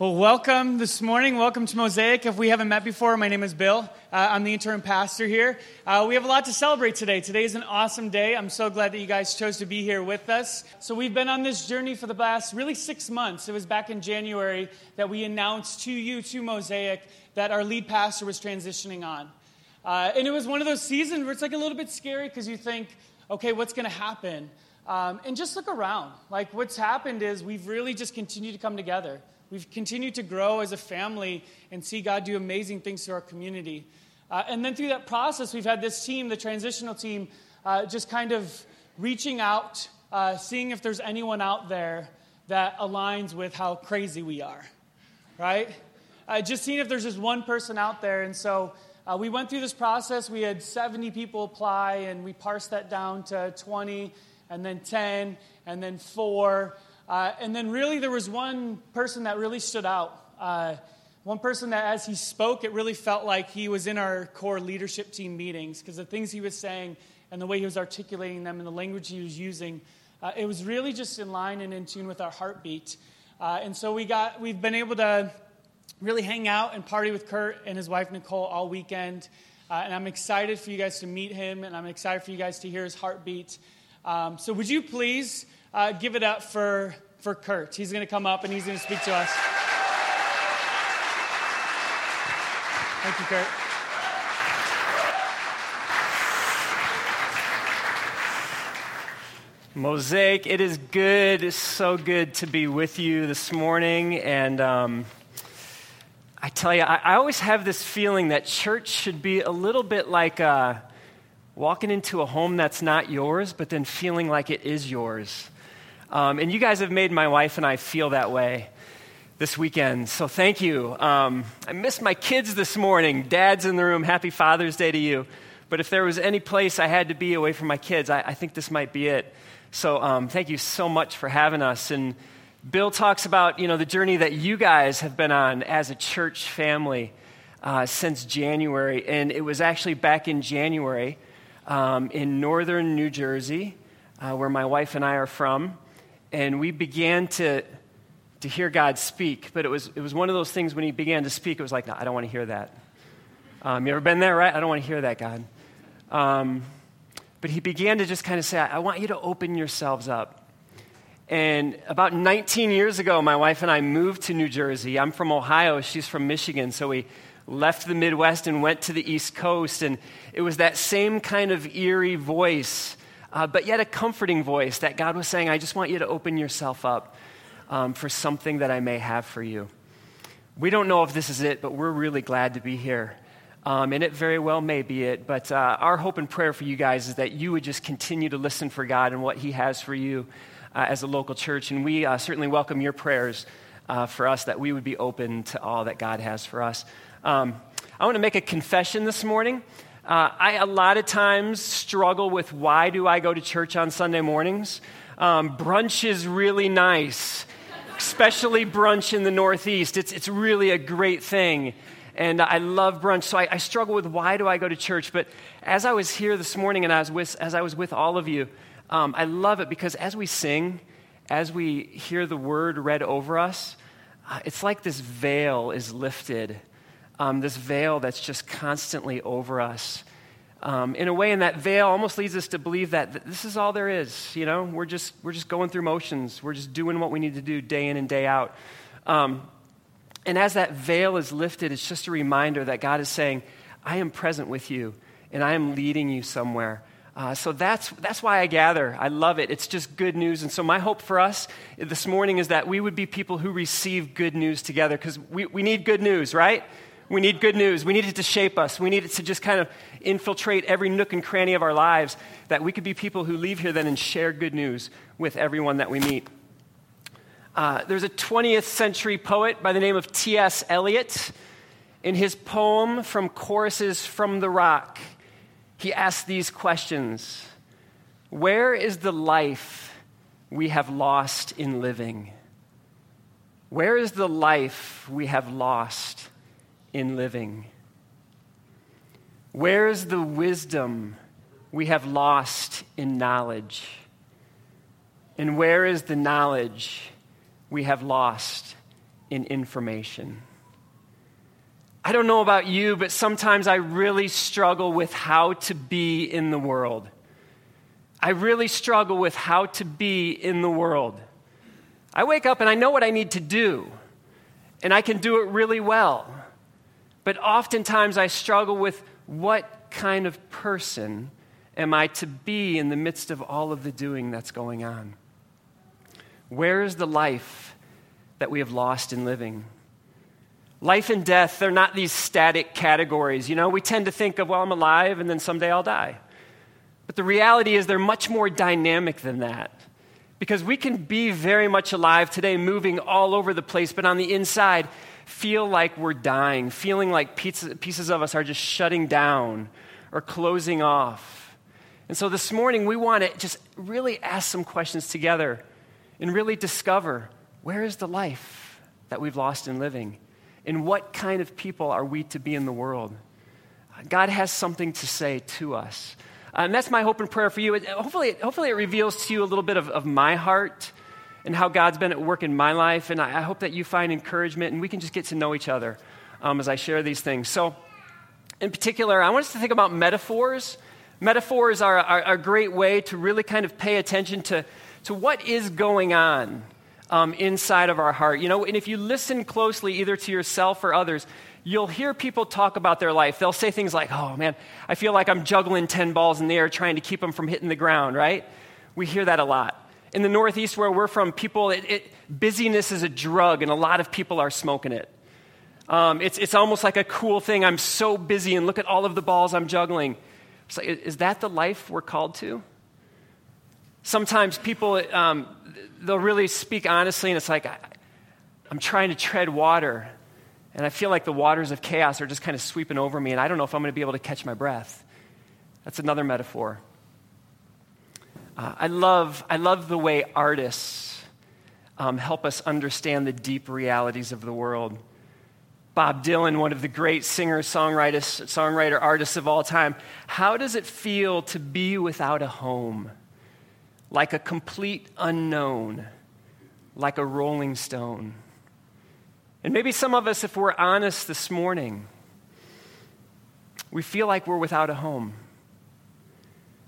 Well, welcome this morning. Welcome to Mosaic. If we haven't met before, my name is Bill. Uh, I'm the interim pastor here. Uh, we have a lot to celebrate today. Today is an awesome day. I'm so glad that you guys chose to be here with us. So, we've been on this journey for the past really six months. It was back in January that we announced to you, to Mosaic, that our lead pastor was transitioning on. Uh, and it was one of those seasons where it's like a little bit scary because you think, okay, what's going to happen? Um, and just look around. Like, what's happened is we've really just continued to come together. We've continued to grow as a family and see God do amazing things to our community. Uh, and then through that process, we've had this team, the transitional team, uh, just kind of reaching out, uh, seeing if there's anyone out there that aligns with how crazy we are, right? Uh, just seeing if there's just one person out there. And so uh, we went through this process. We had 70 people apply, and we parsed that down to 20, and then 10, and then four. Uh, and then, really, there was one person that really stood out. Uh, one person that, as he spoke, it really felt like he was in our core leadership team meetings because the things he was saying and the way he was articulating them and the language he was using, uh, it was really just in line and in tune with our heartbeat. Uh, and so we got, we've been able to really hang out and party with Kurt and his wife Nicole all weekend. Uh, and I'm excited for you guys to meet him, and I'm excited for you guys to hear his heartbeat. Um, so, would you please uh, give it up for, for Kurt. He's going to come up and he's going to speak to us. Thank you, Kurt. Mosaic, it is good, it's so good to be with you this morning. And um, I tell you, I, I, always have this feeling that church should be a little bit like uh, walking into a home that's not yours, but then feeling like it is yours. Um, and you guys have made my wife and I feel that way this weekend. So thank you. Um, I missed my kids this morning. Dad's in the room. Happy Father's Day to you. But if there was any place I had to be away from my kids, I, I think this might be it. So um, thank you so much for having us. And Bill talks about you know the journey that you guys have been on as a church family uh, since January, and it was actually back in January um, in northern New Jersey, uh, where my wife and I are from and we began to, to hear God speak. But it was, it was one of those things when he began to speak, it was like, no, I don't want to hear that. Um, you ever been there, right? I don't want to hear that, God. Um, but he began to just kind of say, I want you to open yourselves up. And about 19 years ago, my wife and I moved to New Jersey. I'm from Ohio, she's from Michigan. So we left the Midwest and went to the East Coast. And it was that same kind of eerie voice uh, but yet a comforting voice that God was saying, I just want you to open yourself up um, for something that I may have for you. We don't know if this is it, but we're really glad to be here. Um, and it very well may be it. But uh, our hope and prayer for you guys is that you would just continue to listen for God and what He has for you uh, as a local church. And we uh, certainly welcome your prayers uh, for us that we would be open to all that God has for us. Um, I want to make a confession this morning. Uh, I a lot of times struggle with why do I go to church on Sunday mornings? Um, brunch is really nice, especially brunch in the Northeast. It's, it's really a great thing. And I love brunch, so I, I struggle with why do I go to church. But as I was here this morning and I was with, as I was with all of you, um, I love it because as we sing, as we hear the word read over us, uh, it's like this veil is lifted um, this veil that's just constantly over us. Um, in a way, and that veil almost leads us to believe that this is all there is. You know, we're just we're just going through motions. We're just doing what we need to do day in and day out. Um, and as that veil is lifted, it's just a reminder that God is saying, "I am present with you, and I am leading you somewhere." Uh, so that's, that's why I gather. I love it. It's just good news. And so, my hope for us this morning is that we would be people who receive good news together because we, we need good news, right? We need good news. We need it to shape us. We need it to just kind of infiltrate every nook and cranny of our lives that we could be people who leave here then and share good news with everyone that we meet. Uh, there's a 20th century poet by the name of T.S. Eliot. In his poem, From Choruses from the Rock, he asks these questions Where is the life we have lost in living? Where is the life we have lost in living? Where is the wisdom we have lost in knowledge? And where is the knowledge we have lost in information. I don't know about you, but sometimes I really struggle with how to be in the world. I really struggle with how to be in the world. I wake up and I know what I need to do, and I can do it really well. But oftentimes I struggle with what kind of person am I to be in the midst of all of the doing that's going on? Where is the life that we have lost in living? Life and death, they're not these static categories. You know, we tend to think of, well, I'm alive and then someday I'll die. But the reality is they're much more dynamic than that. Because we can be very much alive today, moving all over the place, but on the inside, feel like we're dying, feeling like pieces of us are just shutting down or closing off. And so this morning, we want to just really ask some questions together and really discover where is the life that we've lost in living? And what kind of people are we to be in the world? God has something to say to us. And that's my hope and prayer for you. hopefully, hopefully, it reveals to you a little bit of, of my heart and how God's been at work in my life. And I, hope that you find encouragement and we can just get to know each other um, as I share these things. So, in particular, I want us to think about metaphors. Metaphors are, are, are a great way to really kind of pay attention to, to what is going on um, inside of our heart. You know, and if you listen closely, either to yourself or others, you'll hear people talk about their life. They'll say things like, oh man, I feel like I'm juggling 10 balls in the air trying to keep them from hitting the ground, right? We hear that a lot. In the Northeast, where we're from, people, it, it, busyness is a drug, and a lot of people are smoking it. Um, it's, it's almost like a cool thing. I'm so busy, and look at all of the balls I'm juggling. Like, is that the life we're called to? Sometimes people, um, they'll really speak honestly, and it's like, I, I'm trying to tread water, and I feel like the waters of chaos are just kind of sweeping over me, and I don't know if I'm going to be able to catch my breath. That's another metaphor. Uh, I, love, I love the way artists um, help us understand the deep realities of the world. Bob Dylan, one of the great singer, songwriter artists of all time, how does it feel to be without a home? like a complete unknown, like a rolling stone. And maybe some of us, if we're honest this morning, we feel like we're without a home.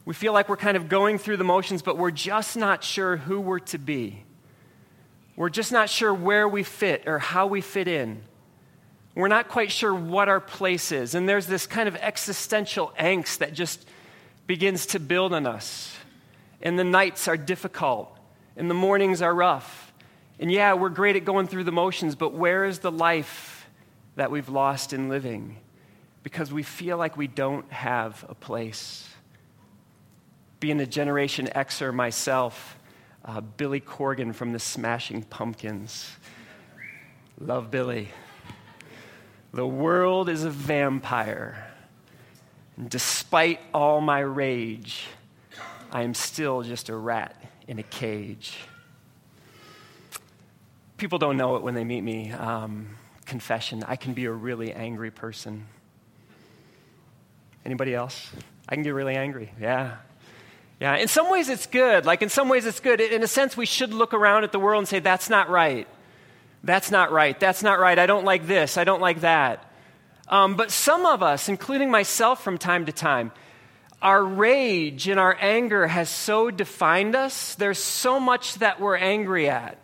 We feel like we're kind of going through the motions, but we're just not sure who we're to be. We're just not sure where we fit or how we fit in. We're not quite sure what our place is. And there's this kind of existential angst that just begins to build on us and the nights are difficult, and the mornings are rough. And yeah, we're great at going through the motions, but where is the life that we've lost in living? Because we feel like we don't have a place. Being a Generation Xer myself, uh, Billy Corgan from the Smashing Pumpkins. Love Billy. The world is a vampire. And despite all my rage, I am still just a rat in a cage. People don't know it when they meet me. Um, confession I can be a really angry person. Anybody else? I can get really angry. Yeah. Yeah. In some ways, it's good. Like, in some ways, it's good. In a sense, we should look around at the world and say, that's not right. That's not right. That's not right. I don't like this. I don't like that. Um, but some of us, including myself from time to time, our rage and our anger has so defined us. There's so much that we're angry at.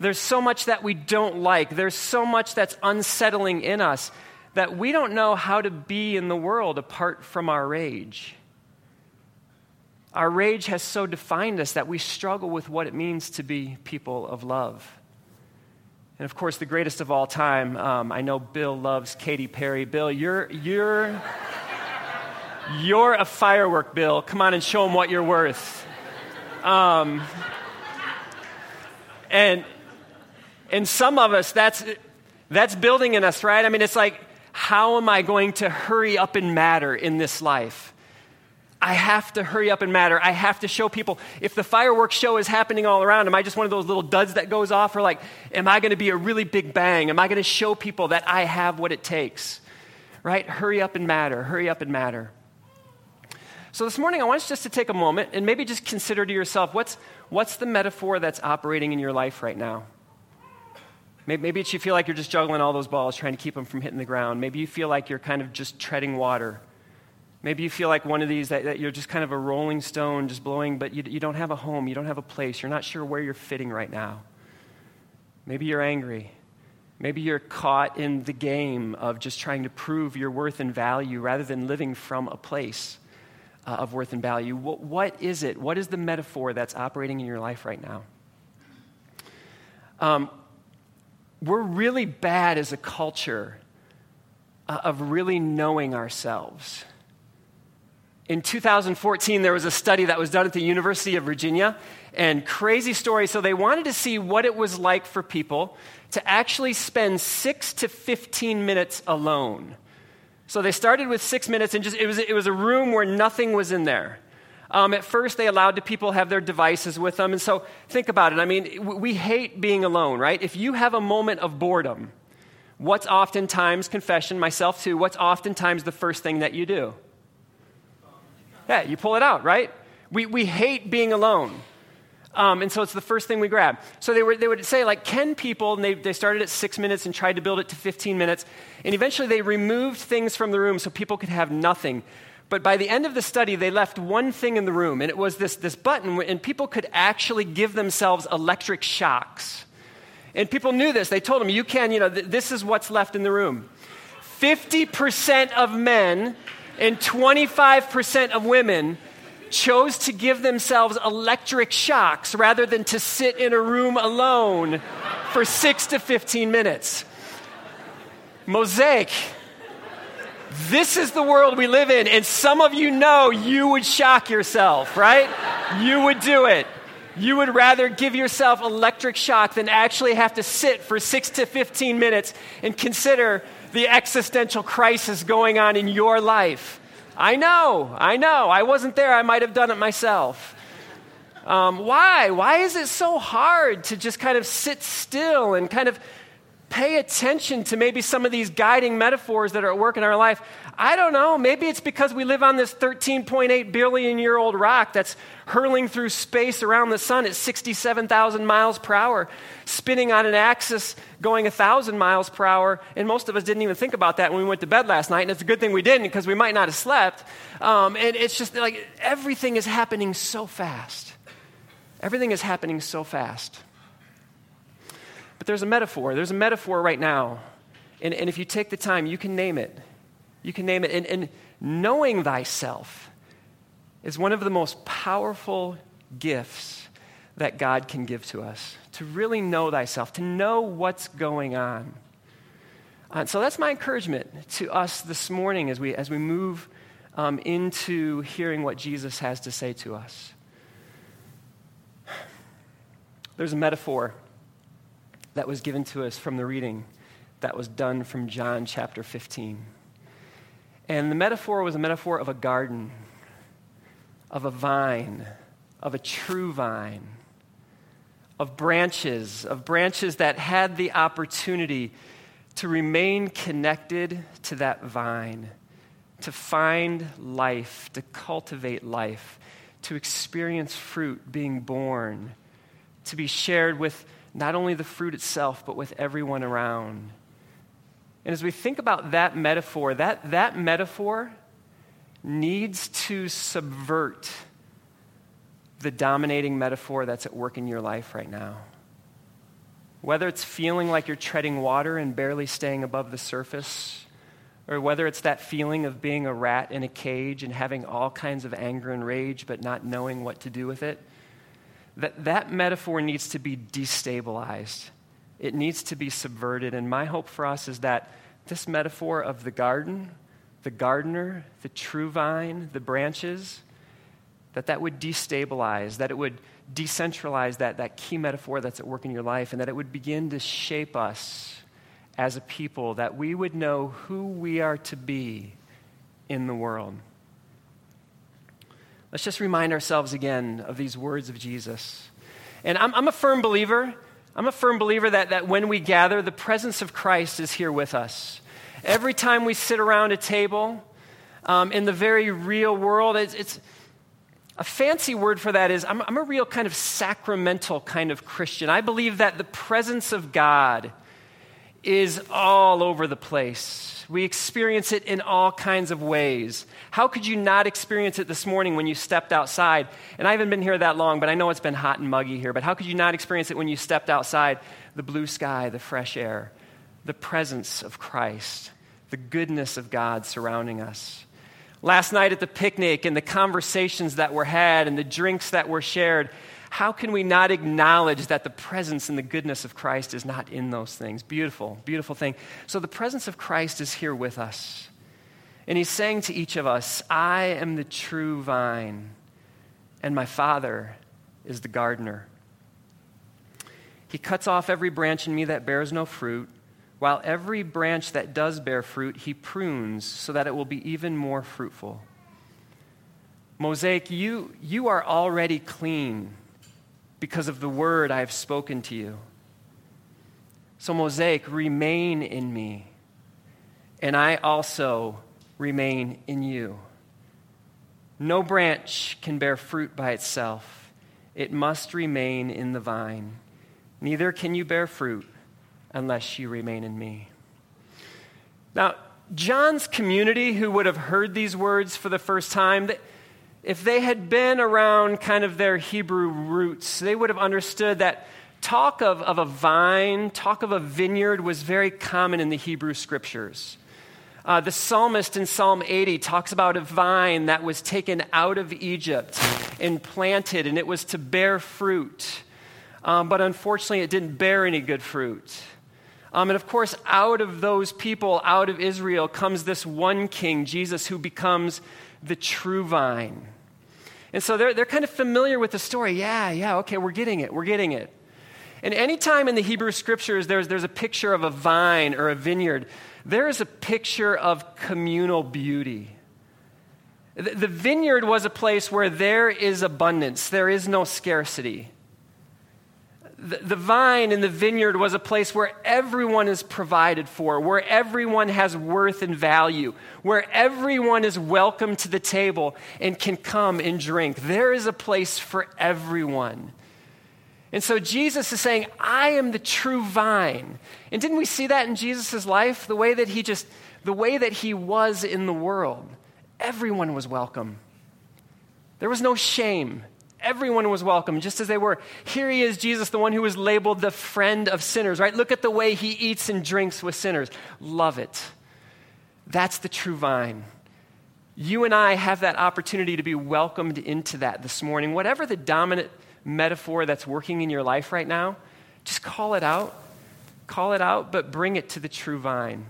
There's so much that we don't like. There's so much that's unsettling in us that we don't know how to be in the world apart from our rage. Our rage has so defined us that we struggle with what it means to be people of love. And of course, the greatest of all time, um, I know Bill loves Katy Perry. Bill, you're, you're. You're a firework, Bill. Come on and show them what you're worth. Um, and and some of us, that's that's building in us, right? I mean, it's like, how am I going to hurry up and matter in this life? I have to hurry up and matter. I have to show people. If the fireworks show is happening all around, am I just one of those little duds that goes off? Or like, am I going to be a really big bang? Am I going to show people that I have what it takes? Right? Hurry up and matter. Hurry up and matter. So this morning, I want us just to take a moment and maybe just consider to yourself what's, what's the metaphor that's operating in your life right now? Maybe it's you feel like you're just juggling all those balls, trying to keep them from hitting the ground. Maybe you feel like you're kind of just treading water. Maybe you feel like one of these that, that you're just kind of a rolling stone, just blowing, but you, you don't have a home, you don't have a place, you're not sure where you're fitting right now. Maybe you're angry. Maybe you're caught in the game of just trying to prove your worth and value rather than living from a place uh, of worth and value. What, what is it? What is the metaphor that's operating in your life right now? Um, we're really bad as a culture uh, of really knowing ourselves. In 2014, there was a study that was done at the University of Virginia, and crazy story. So, they wanted to see what it was like for people to actually spend six to 15 minutes alone. So, they started with six minutes, and just, it, was, it was a room where nothing was in there. Um, at first, they allowed the people have their devices with them. And so, think about it. I mean, we hate being alone, right? If you have a moment of boredom, what's oftentimes, confession, myself too, what's oftentimes the first thing that you do? Yeah, you pull it out, right? We, we hate being alone. Um, and so it's the first thing we grab. So they, were, they would say, like, 10 people, and they, they started at six minutes and tried to build it to 15 minutes. And eventually they removed things from the room so people could have nothing. But by the end of the study, they left one thing in the room, and it was this, this button, and people could actually give themselves electric shocks. And people knew this. They told them, you can, you know, th- this is what's left in the room. 50% of men and 25% of women chose to give themselves electric shocks rather than to sit in a room alone for six to 15 minutes. Mosaic. This is the world we live in, and some of you know you would shock yourself, right? You would do it. You would rather give yourself electric shock than actually have to sit for six to 15 minutes and consider the existential crisis going on in your life. I know, I know. I wasn't there. I might have done it myself. Um, why? Why is it so hard to just kind of sit still and kind of pay attention to maybe some of these guiding metaphors that are at work in our life. I don't know. Maybe it's because we live on this 13.8 billion year old rock that's hurling through space around the sun at 67,000 miles per hour, spinning on an axis going 1,000 miles per hour. And most of us didn't even think about that when we went to bed last night. And it's a good thing we didn't because we might not have slept. Um, and it's just like everything is happening so fast. Everything is happening so fast. But there's a metaphor. There's a metaphor right now. And, and if you take the time, you can name it. You can name it. And, and knowing thyself is one of the most powerful gifts that God can give to us. To really know thyself, to know what's going on. Uh, so that's my encouragement to us this morning as we, as we move um, into hearing what Jesus has to say to us. There's a metaphor that was given to us from the reading that was done from John chapter 15. And the metaphor was a metaphor of a garden, of a vine, of a true vine, of branches, of branches that had the opportunity to remain connected to that vine, to find life, to cultivate life, to experience fruit being born, to be shared with not only the fruit itself, but with everyone around. And as we think about that metaphor, that, that metaphor needs to subvert the dominating metaphor that's at work in your life right now. Whether it's feeling like you're treading water and barely staying above the surface, or whether it's that feeling of being a rat in a cage and having all kinds of anger and rage but not knowing what to do with it that that metaphor needs to be destabilized. It needs to be subverted. And my hope for us is that this metaphor of the garden, the gardener, the true vine, the branches, that that would destabilize, that it would decentralize that, that key metaphor that's at work in your life, and that it would begin to shape us as a people, that we would know who we are to be in the world. Let's just remind ourselves again of these words of Jesus. And I'm, I'm a firm believer. I'm a firm believer that, that when we gather, the presence of Christ is here with us. Every time we sit around a table um, in the very real world, it's, it's, a fancy word for that is I'm, I'm a real kind of sacramental kind of Christian. I believe that the presence of God is all over the place. We experience it in all kinds of ways. How could you not experience it this morning when you stepped outside? And I haven't been here that long, but I know it's been hot and muggy here. But how could you not experience it when you stepped outside? The blue sky, the fresh air, the presence of Christ, the goodness of God surrounding us. Last night at the picnic and the conversations that were had and the drinks that were shared, how can we not acknowledge that the presence and the goodness of Christ is not in those things? Beautiful, beautiful thing. So the presence of Christ is here with us. And he's saying to each of us, I am the true vine, and my Father is the gardener. He cuts off every branch in me that bears no fruit, while every branch that does bear fruit, he prunes so that it will be even more fruitful. Mosaic, you, you are already clean because of the word I have spoken to you. So, Mosaic, remain in me, and I also remain in you. No branch can bear fruit by itself, it must remain in the vine. Neither can you bear fruit unless you remain in me. Now, John's community, who would have heard these words for the first time, if they had been around kind of their Hebrew roots, they would have understood that talk of, of a vine, talk of a vineyard was very common in the Hebrew scriptures. Uh, the psalmist in Psalm 80 talks about a vine that was taken out of Egypt and planted, and it was to bear fruit. Um, but unfortunately, it didn't bear any good fruit. Um, and of course, out of those people, out of Israel, comes this one king, Jesus, who becomes the true vine. And so they're, they're kind of familiar with the story. Yeah, yeah, okay, we're getting it, we're getting it. And anytime in the Hebrew scriptures there's, there's a picture of a vine or a vineyard, there is a picture of communal beauty. The, the vineyard was a place where there is abundance, there is no scarcity the, vine in the vineyard was a place where everyone is provided for, where everyone has worth and value, where everyone is welcome to the table and can come and drink. There is a place for everyone. And so Jesus is saying, I am the true vine. And didn't we see that in Jesus' life? The way that he just, the way that he was in the world. Everyone was welcome. There was no shame. Everyone was welcome, just as they were. Here he is, Jesus, the one who was labeled the friend of sinners, right? Look at the way he eats and drinks with sinners. Love it. That's the true vine. You and I have that opportunity to be welcomed into that this morning. Whatever the dominant metaphor that's working in your life right now, just call it out. Call it out, but bring it to the true vine.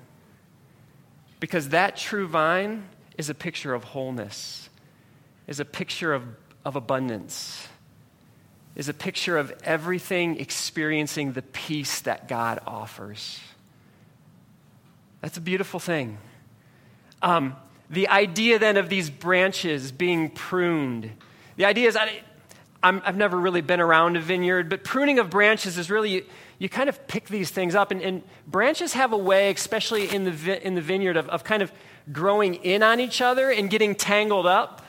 Because that true vine is a picture of wholeness, is a picture of of abundance is a picture of everything experiencing the peace that God offers. That's a beautiful thing. Um, the idea then of these branches being pruned, the idea is I, have never really been around a vineyard, but pruning of branches is really, you, you kind of pick these things up. And, and, branches have a way, especially in the, in the vineyard, of, of kind of growing in on each other and getting tangled up.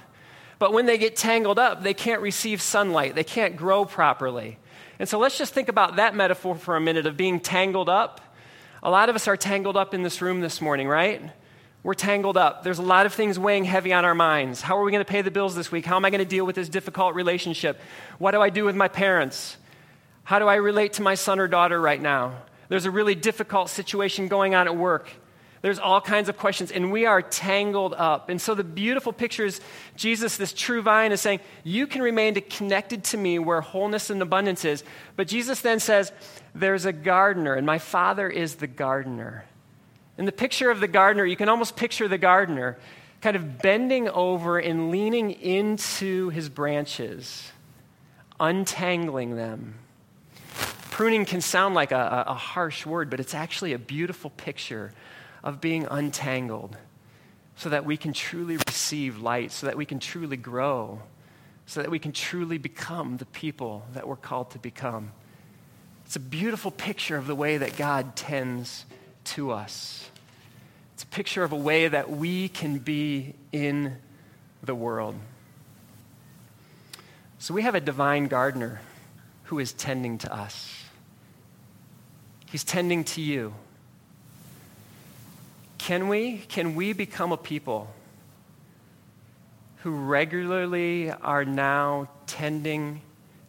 But when they get tangled up, they can't receive sunlight, they can't grow properly. And so let's just think about that metaphor for a minute of being tangled up. A lot of us are tangled up in this room this morning, right? We're tangled up. There's a lot of things weighing heavy on our minds. How are we going to pay the bills this week? How am I going to deal with this difficult relationship? What do I do with my parents? How do I relate to my son or daughter right now? There's a really difficult situation going on at work. There's all kinds of questions, and we are tangled up. And so, the beautiful picture is Jesus, this true vine, is saying, You can remain connected to me where wholeness and abundance is. But Jesus then says, There's a gardener, and my Father is the gardener. In the picture of the gardener, you can almost picture the gardener kind of bending over and leaning into his branches, untangling them. Pruning can sound like a, a harsh word, but it's actually a beautiful picture of being untangled so that we can truly receive light, so that we can truly grow, so that we can truly become the people that we're called to become. It's a beautiful picture of the way that God tends to us. It's a picture of a way that we can be in the world. So we have a divine gardener who is tending to us. He's tending to you. Can we? Can we become a people who regularly are now tending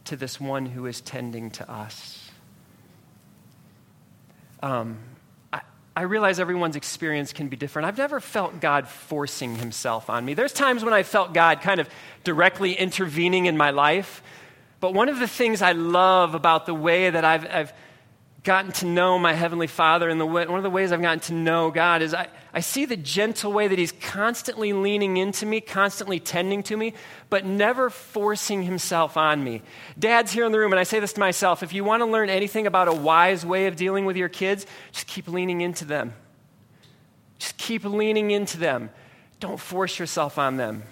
to this one who is tending to us? Um, I, realize everyone's experience can be different. I've never felt God forcing himself on me. There's times when I felt God kind of directly intervening in my life. But one of the things I love about the way that I've, I've gotten to know my Heavenly Father and the way, one of the ways I've gotten to know God is I, I see the gentle way that He's constantly leaning into me, constantly tending to me, but never forcing Himself on me. Dad's here in the room, and I say this to myself if you want to learn anything about a wise way of dealing with your kids, just keep leaning into them. Just keep leaning into them. Don't force yourself on them.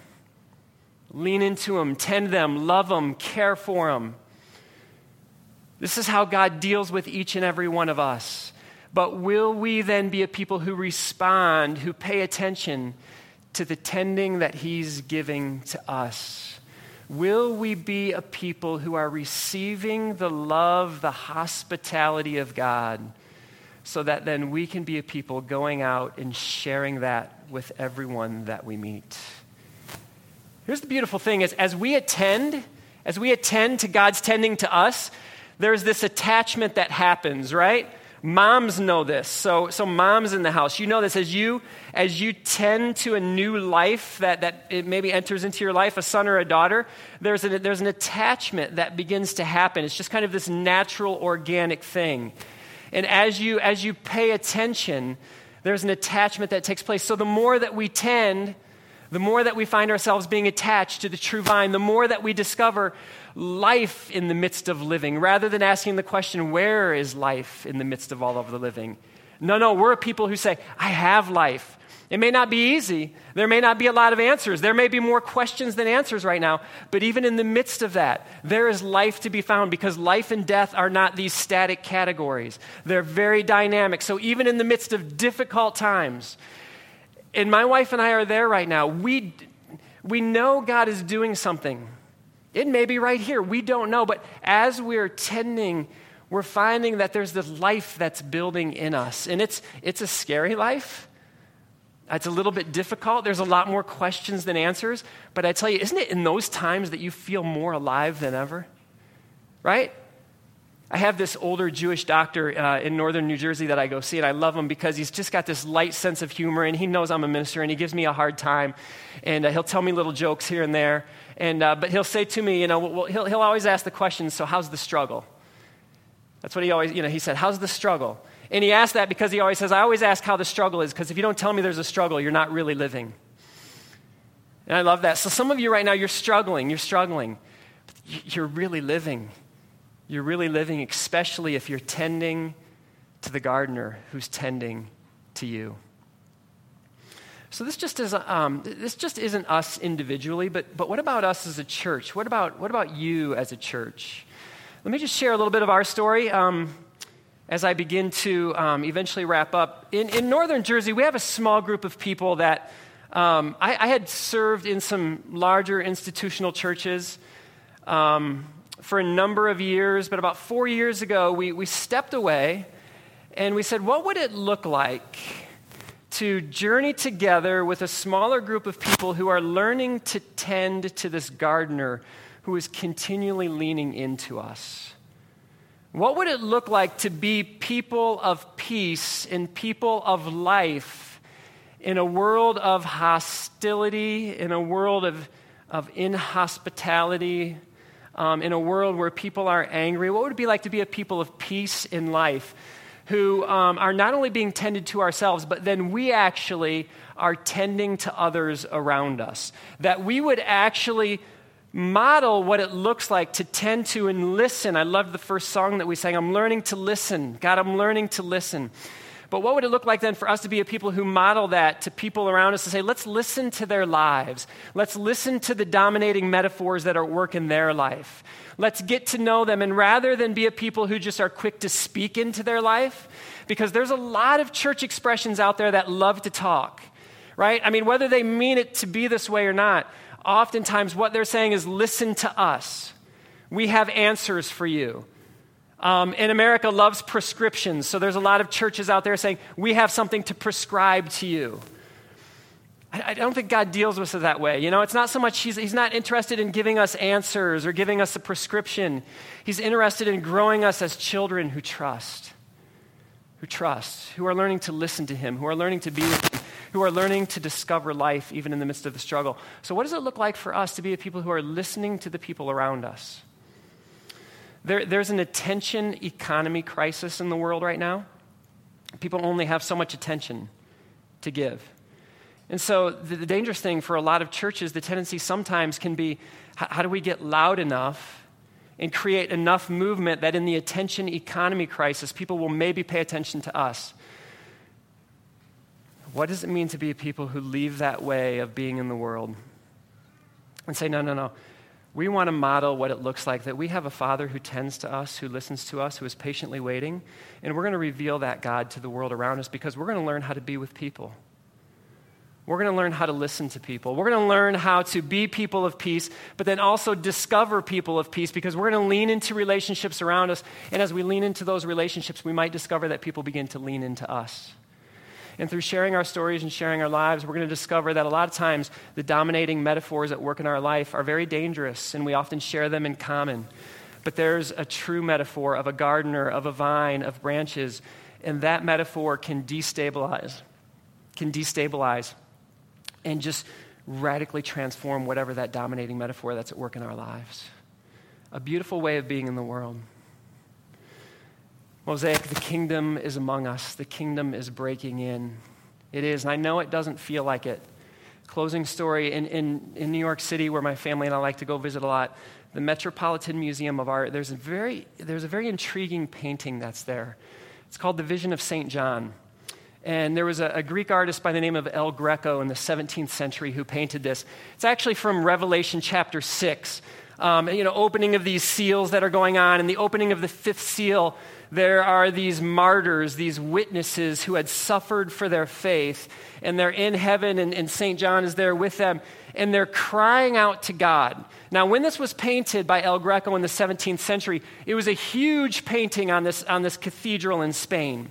Lean into them, tend them, love them, care for them. This is how God deals with each and every one of us. But will we then be a people who respond, who pay attention to the tending that He's giving to us? Will we be a people who are receiving the love, the hospitality of God, so that then we can be a people going out and sharing that with everyone that we meet? Here's the beautiful thing is as we attend, as we attend to God's tending to us, there's this attachment that happens, right? Moms know this. So, so moms in the house, you know this as you as you tend to a new life that, that it maybe enters into your life, a son or a daughter, there's, a, there's an attachment that begins to happen. It's just kind of this natural, organic thing. And as you as you pay attention, there's an attachment that takes place. So the more that we tend, the more that we find ourselves being attached to the true vine, the more that we discover life in the midst of living, rather than asking the question, where is life in the midst of all of the living? No, no, we're people who say, I have life. It may not be easy. There may not be a lot of answers. There may be more questions than answers right now. But even in the midst of that, there is life to be found because life and death are not these static categories. They're very dynamic. So even in the midst of difficult times, and my wife and I are there right now, we, we know God is doing something. It may be right here. We don't know. But as we're tending, we're finding that there's this life that's building in us. And it's, it's a scary life. It's a little bit difficult. There's a lot more questions than answers. But I tell you, isn't it in those times that you feel more alive than ever? Right? I have this older Jewish doctor uh, in northern New Jersey that I go see, and I love him because he's just got this light sense of humor, and he knows I'm a minister, and he gives me a hard time, and uh, he'll tell me little jokes here and there, and uh, but he'll say to me, you know, well, he'll he'll always ask the question, so how's the struggle? That's what he always, you know, he said, how's the struggle? And he asked that because he always says, I always ask how the struggle is, because if you don't tell me there's a struggle, you're not really living. And I love that. So some of you right now, you're struggling, you're struggling, you're really living you're really living, especially if you're tending to the gardener who's tending to you. So this just is um, this just isn't us individually, but but what about us as a church? What about what about you as a church? Let me just share a little bit of our story um, as I begin to um, eventually wrap up. In in northern Jersey, we have a small group of people that um, I, I, had served in some larger institutional churches. Um, for a number of years, but about four years ago, we, we stepped away and we said, what would it look like to journey together with a smaller group of people who are learning to tend to this gardener who is continually leaning into us? What would it look like to be people of peace and people of life in a world of hostility, in a world of, of inhospitality, um, in a world where people are angry? What would it be like to be a people of peace in life who um, are not only being tended to ourselves, but then we actually are tending to others around us? That we would actually model what it looks like to tend to and listen. I love the first song that we sang. I'm learning to listen. God, I'm learning to listen. But what would it look like then for us to be a people who model that to people around us to say, let's listen to their lives. Let's listen to the dominating metaphors that are at work in their life. Let's get to know them. And rather than be a people who just are quick to speak into their life, because there's a lot of church expressions out there that love to talk, right? I mean, whether they mean it to be this way or not, oftentimes what they're saying is, listen to us. We have answers for you. Um, and America loves prescriptions, so there's a lot of churches out there saying, We have something to prescribe to you. I, I don't think God deals with us that way. You know, it's not so much, he's, he's not interested in giving us answers or giving us a prescription. He's interested in growing us as children who trust, who trust, who are learning to listen to Him, who are learning to be with Him, who are learning to discover life even in the midst of the struggle. So, what does it look like for us to be a people who are listening to the people around us? There, there's an attention economy crisis in the world right now. People only have so much attention to give. And so, the, the dangerous thing for a lot of churches, the tendency sometimes can be how, how do we get loud enough and create enough movement that in the attention economy crisis, people will maybe pay attention to us? What does it mean to be people who leave that way of being in the world and say, no, no, no, we want to model what it looks like that we have a Father who tends to us, who listens to us, who is patiently waiting. And we're going to reveal that God to the world around us because we're going to learn how to be with people. We're going to learn how to listen to people. We're going to learn how to be people of peace, but then also discover people of peace because we're going to lean into relationships around us. And as we lean into those relationships, we might discover that people begin to lean into us. And through sharing our stories and sharing our lives, we're going to discover that a lot of times the dominating metaphors at work in our life are very dangerous, and we often share them in common. But there's a true metaphor of a gardener, of a vine, of branches, and that metaphor can destabilize, can destabilize, and just radically transform whatever that dominating metaphor that's at work in our lives. A beautiful way of being in the world. Mosaic, the kingdom is among us. The kingdom is breaking in. It is. And I know it doesn't feel like it. Closing story in, in, in New York City, where my family and I like to go visit a lot, the Metropolitan Museum of Art, there's a very, there's a very intriguing painting that's there. It's called The Vision of St. John. And there was a, a, Greek artist by the name of El Greco in the 17th century who painted this. It's actually from Revelation chapter 6. Um, you know, opening of these seals that are going on, and the opening of the fifth seal there are these martyrs, these witnesses who had suffered for their faith, and they're in heaven, and, and St. John is there with them, and they're crying out to God. Now, when this was painted by El Greco in the 17th century, it was a huge painting on this, on this cathedral in Spain.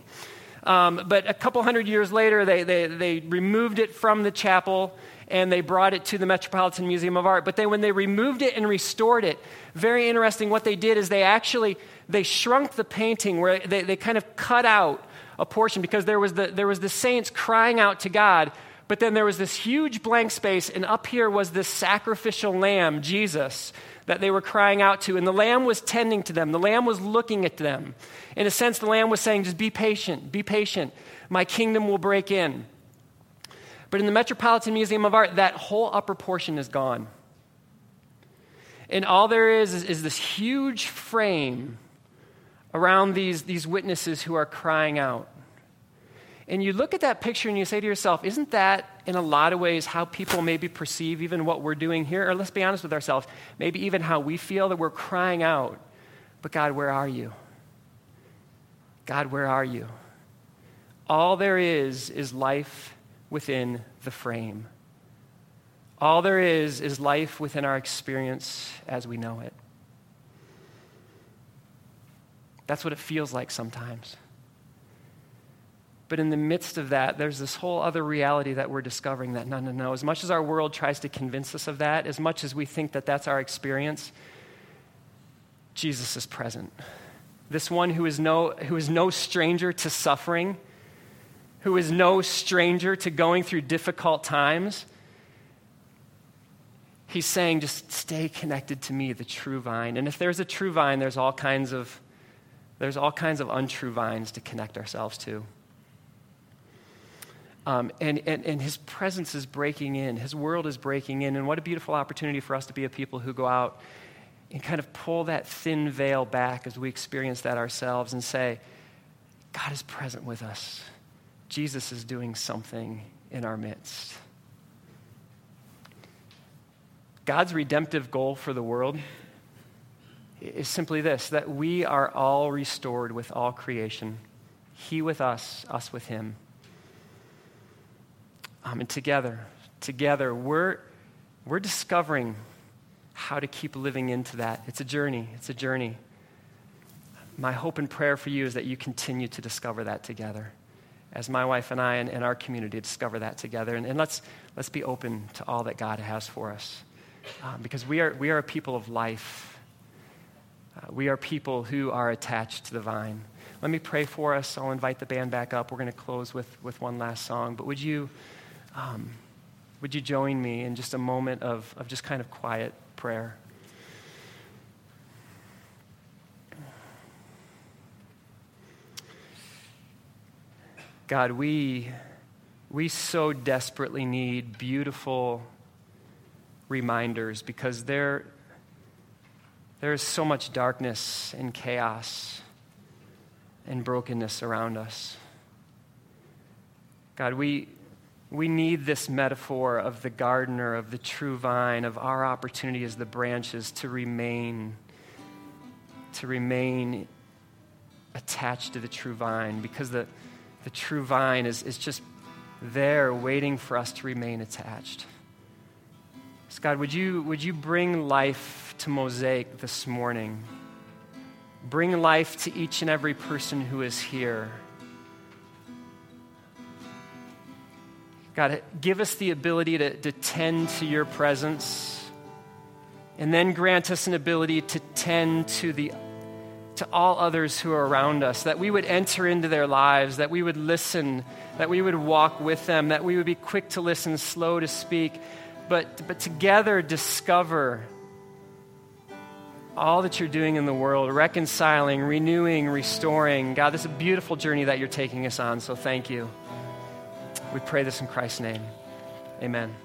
Um, but a couple hundred years later, they, they, they removed it from the chapel and they brought it to the Metropolitan Museum of Art. But then when they removed it and restored it, very interesting, what they did is they actually they shrunk the painting where they, they kind of cut out a portion because there was, the, there was the saints crying out to God, but then there was this huge blank space, and up here was this sacrificial lamb, Jesus, that they were crying out to. And the lamb was tending to them, the lamb was looking at them. In a sense, the lamb was saying, just be patient, be patient. My kingdom will break in. But in the Metropolitan Museum of Art, that whole upper portion is gone. And all there is is, is this huge frame around these, these witnesses who are crying out. And you look at that picture and you say to yourself, isn't that in a lot of ways how people maybe perceive even what we're doing here? Or let's be honest with ourselves, maybe even how we feel that we're crying out, but God, where are you? God, where are you? All there is is life within the frame. All there is is life within our experience as we know it. That's what it feels like sometimes. But in the midst of that, there's this whole other reality that we're discovering that no, no, no. As much as our world tries to convince us of that, as much as we think that that's our experience, Jesus is present. This one who is no, who is no stranger to suffering, who is no stranger to going through difficult times, he's saying, just stay connected to me, the true vine. And if there's a true vine, there's all kinds of there's all kinds of untrue vines to connect ourselves to. Um, and, and, and his presence is breaking in, his world is breaking in. And what a beautiful opportunity for us to be a people who go out and kind of pull that thin veil back as we experience that ourselves and say, God is present with us. Jesus is doing something in our midst. God's redemptive goal for the world is simply this that we are all restored with all creation. He with us, us with Him. Um, and together, together, we're, we're discovering how to keep living into that. It's a journey. It's a journey. my hope and prayer for you is that you continue to discover that together, as my wife and I and, and our community discover that together. And, and, let's, let's be open to all that God has for us, um, because we are, we are a people of life. Uh, we are people who are attached to the vine. Let me pray for us. I'll invite the band back up. We're going to close with, with one last song. But would you, um, would you join me in just a moment of, of just kind of quiet prayer? God, we, we so desperately need beautiful reminders because there, there is so much darkness and chaos and brokenness around us. God, we, we need this metaphor of the gardener, of the true vine, of our opportunity as the branches to remain, to remain attached to the true vine because the the true vine is, is just there waiting for us to remain attached. So God, would you, would you bring life to Mosaic this morning? Bring life to each and every person who is here. God, give us the ability to, to tend to your presence, and then grant us an ability to tend to the to all others who are around us, that we would enter into their lives, that we would listen, that we would walk with them, that we would be quick to listen, slow to speak, but, but together discover all that you're doing in the world, reconciling, renewing, restoring. God, this is a beautiful journey that you're taking us on, so thank you. We pray this in Christ's name. Amen.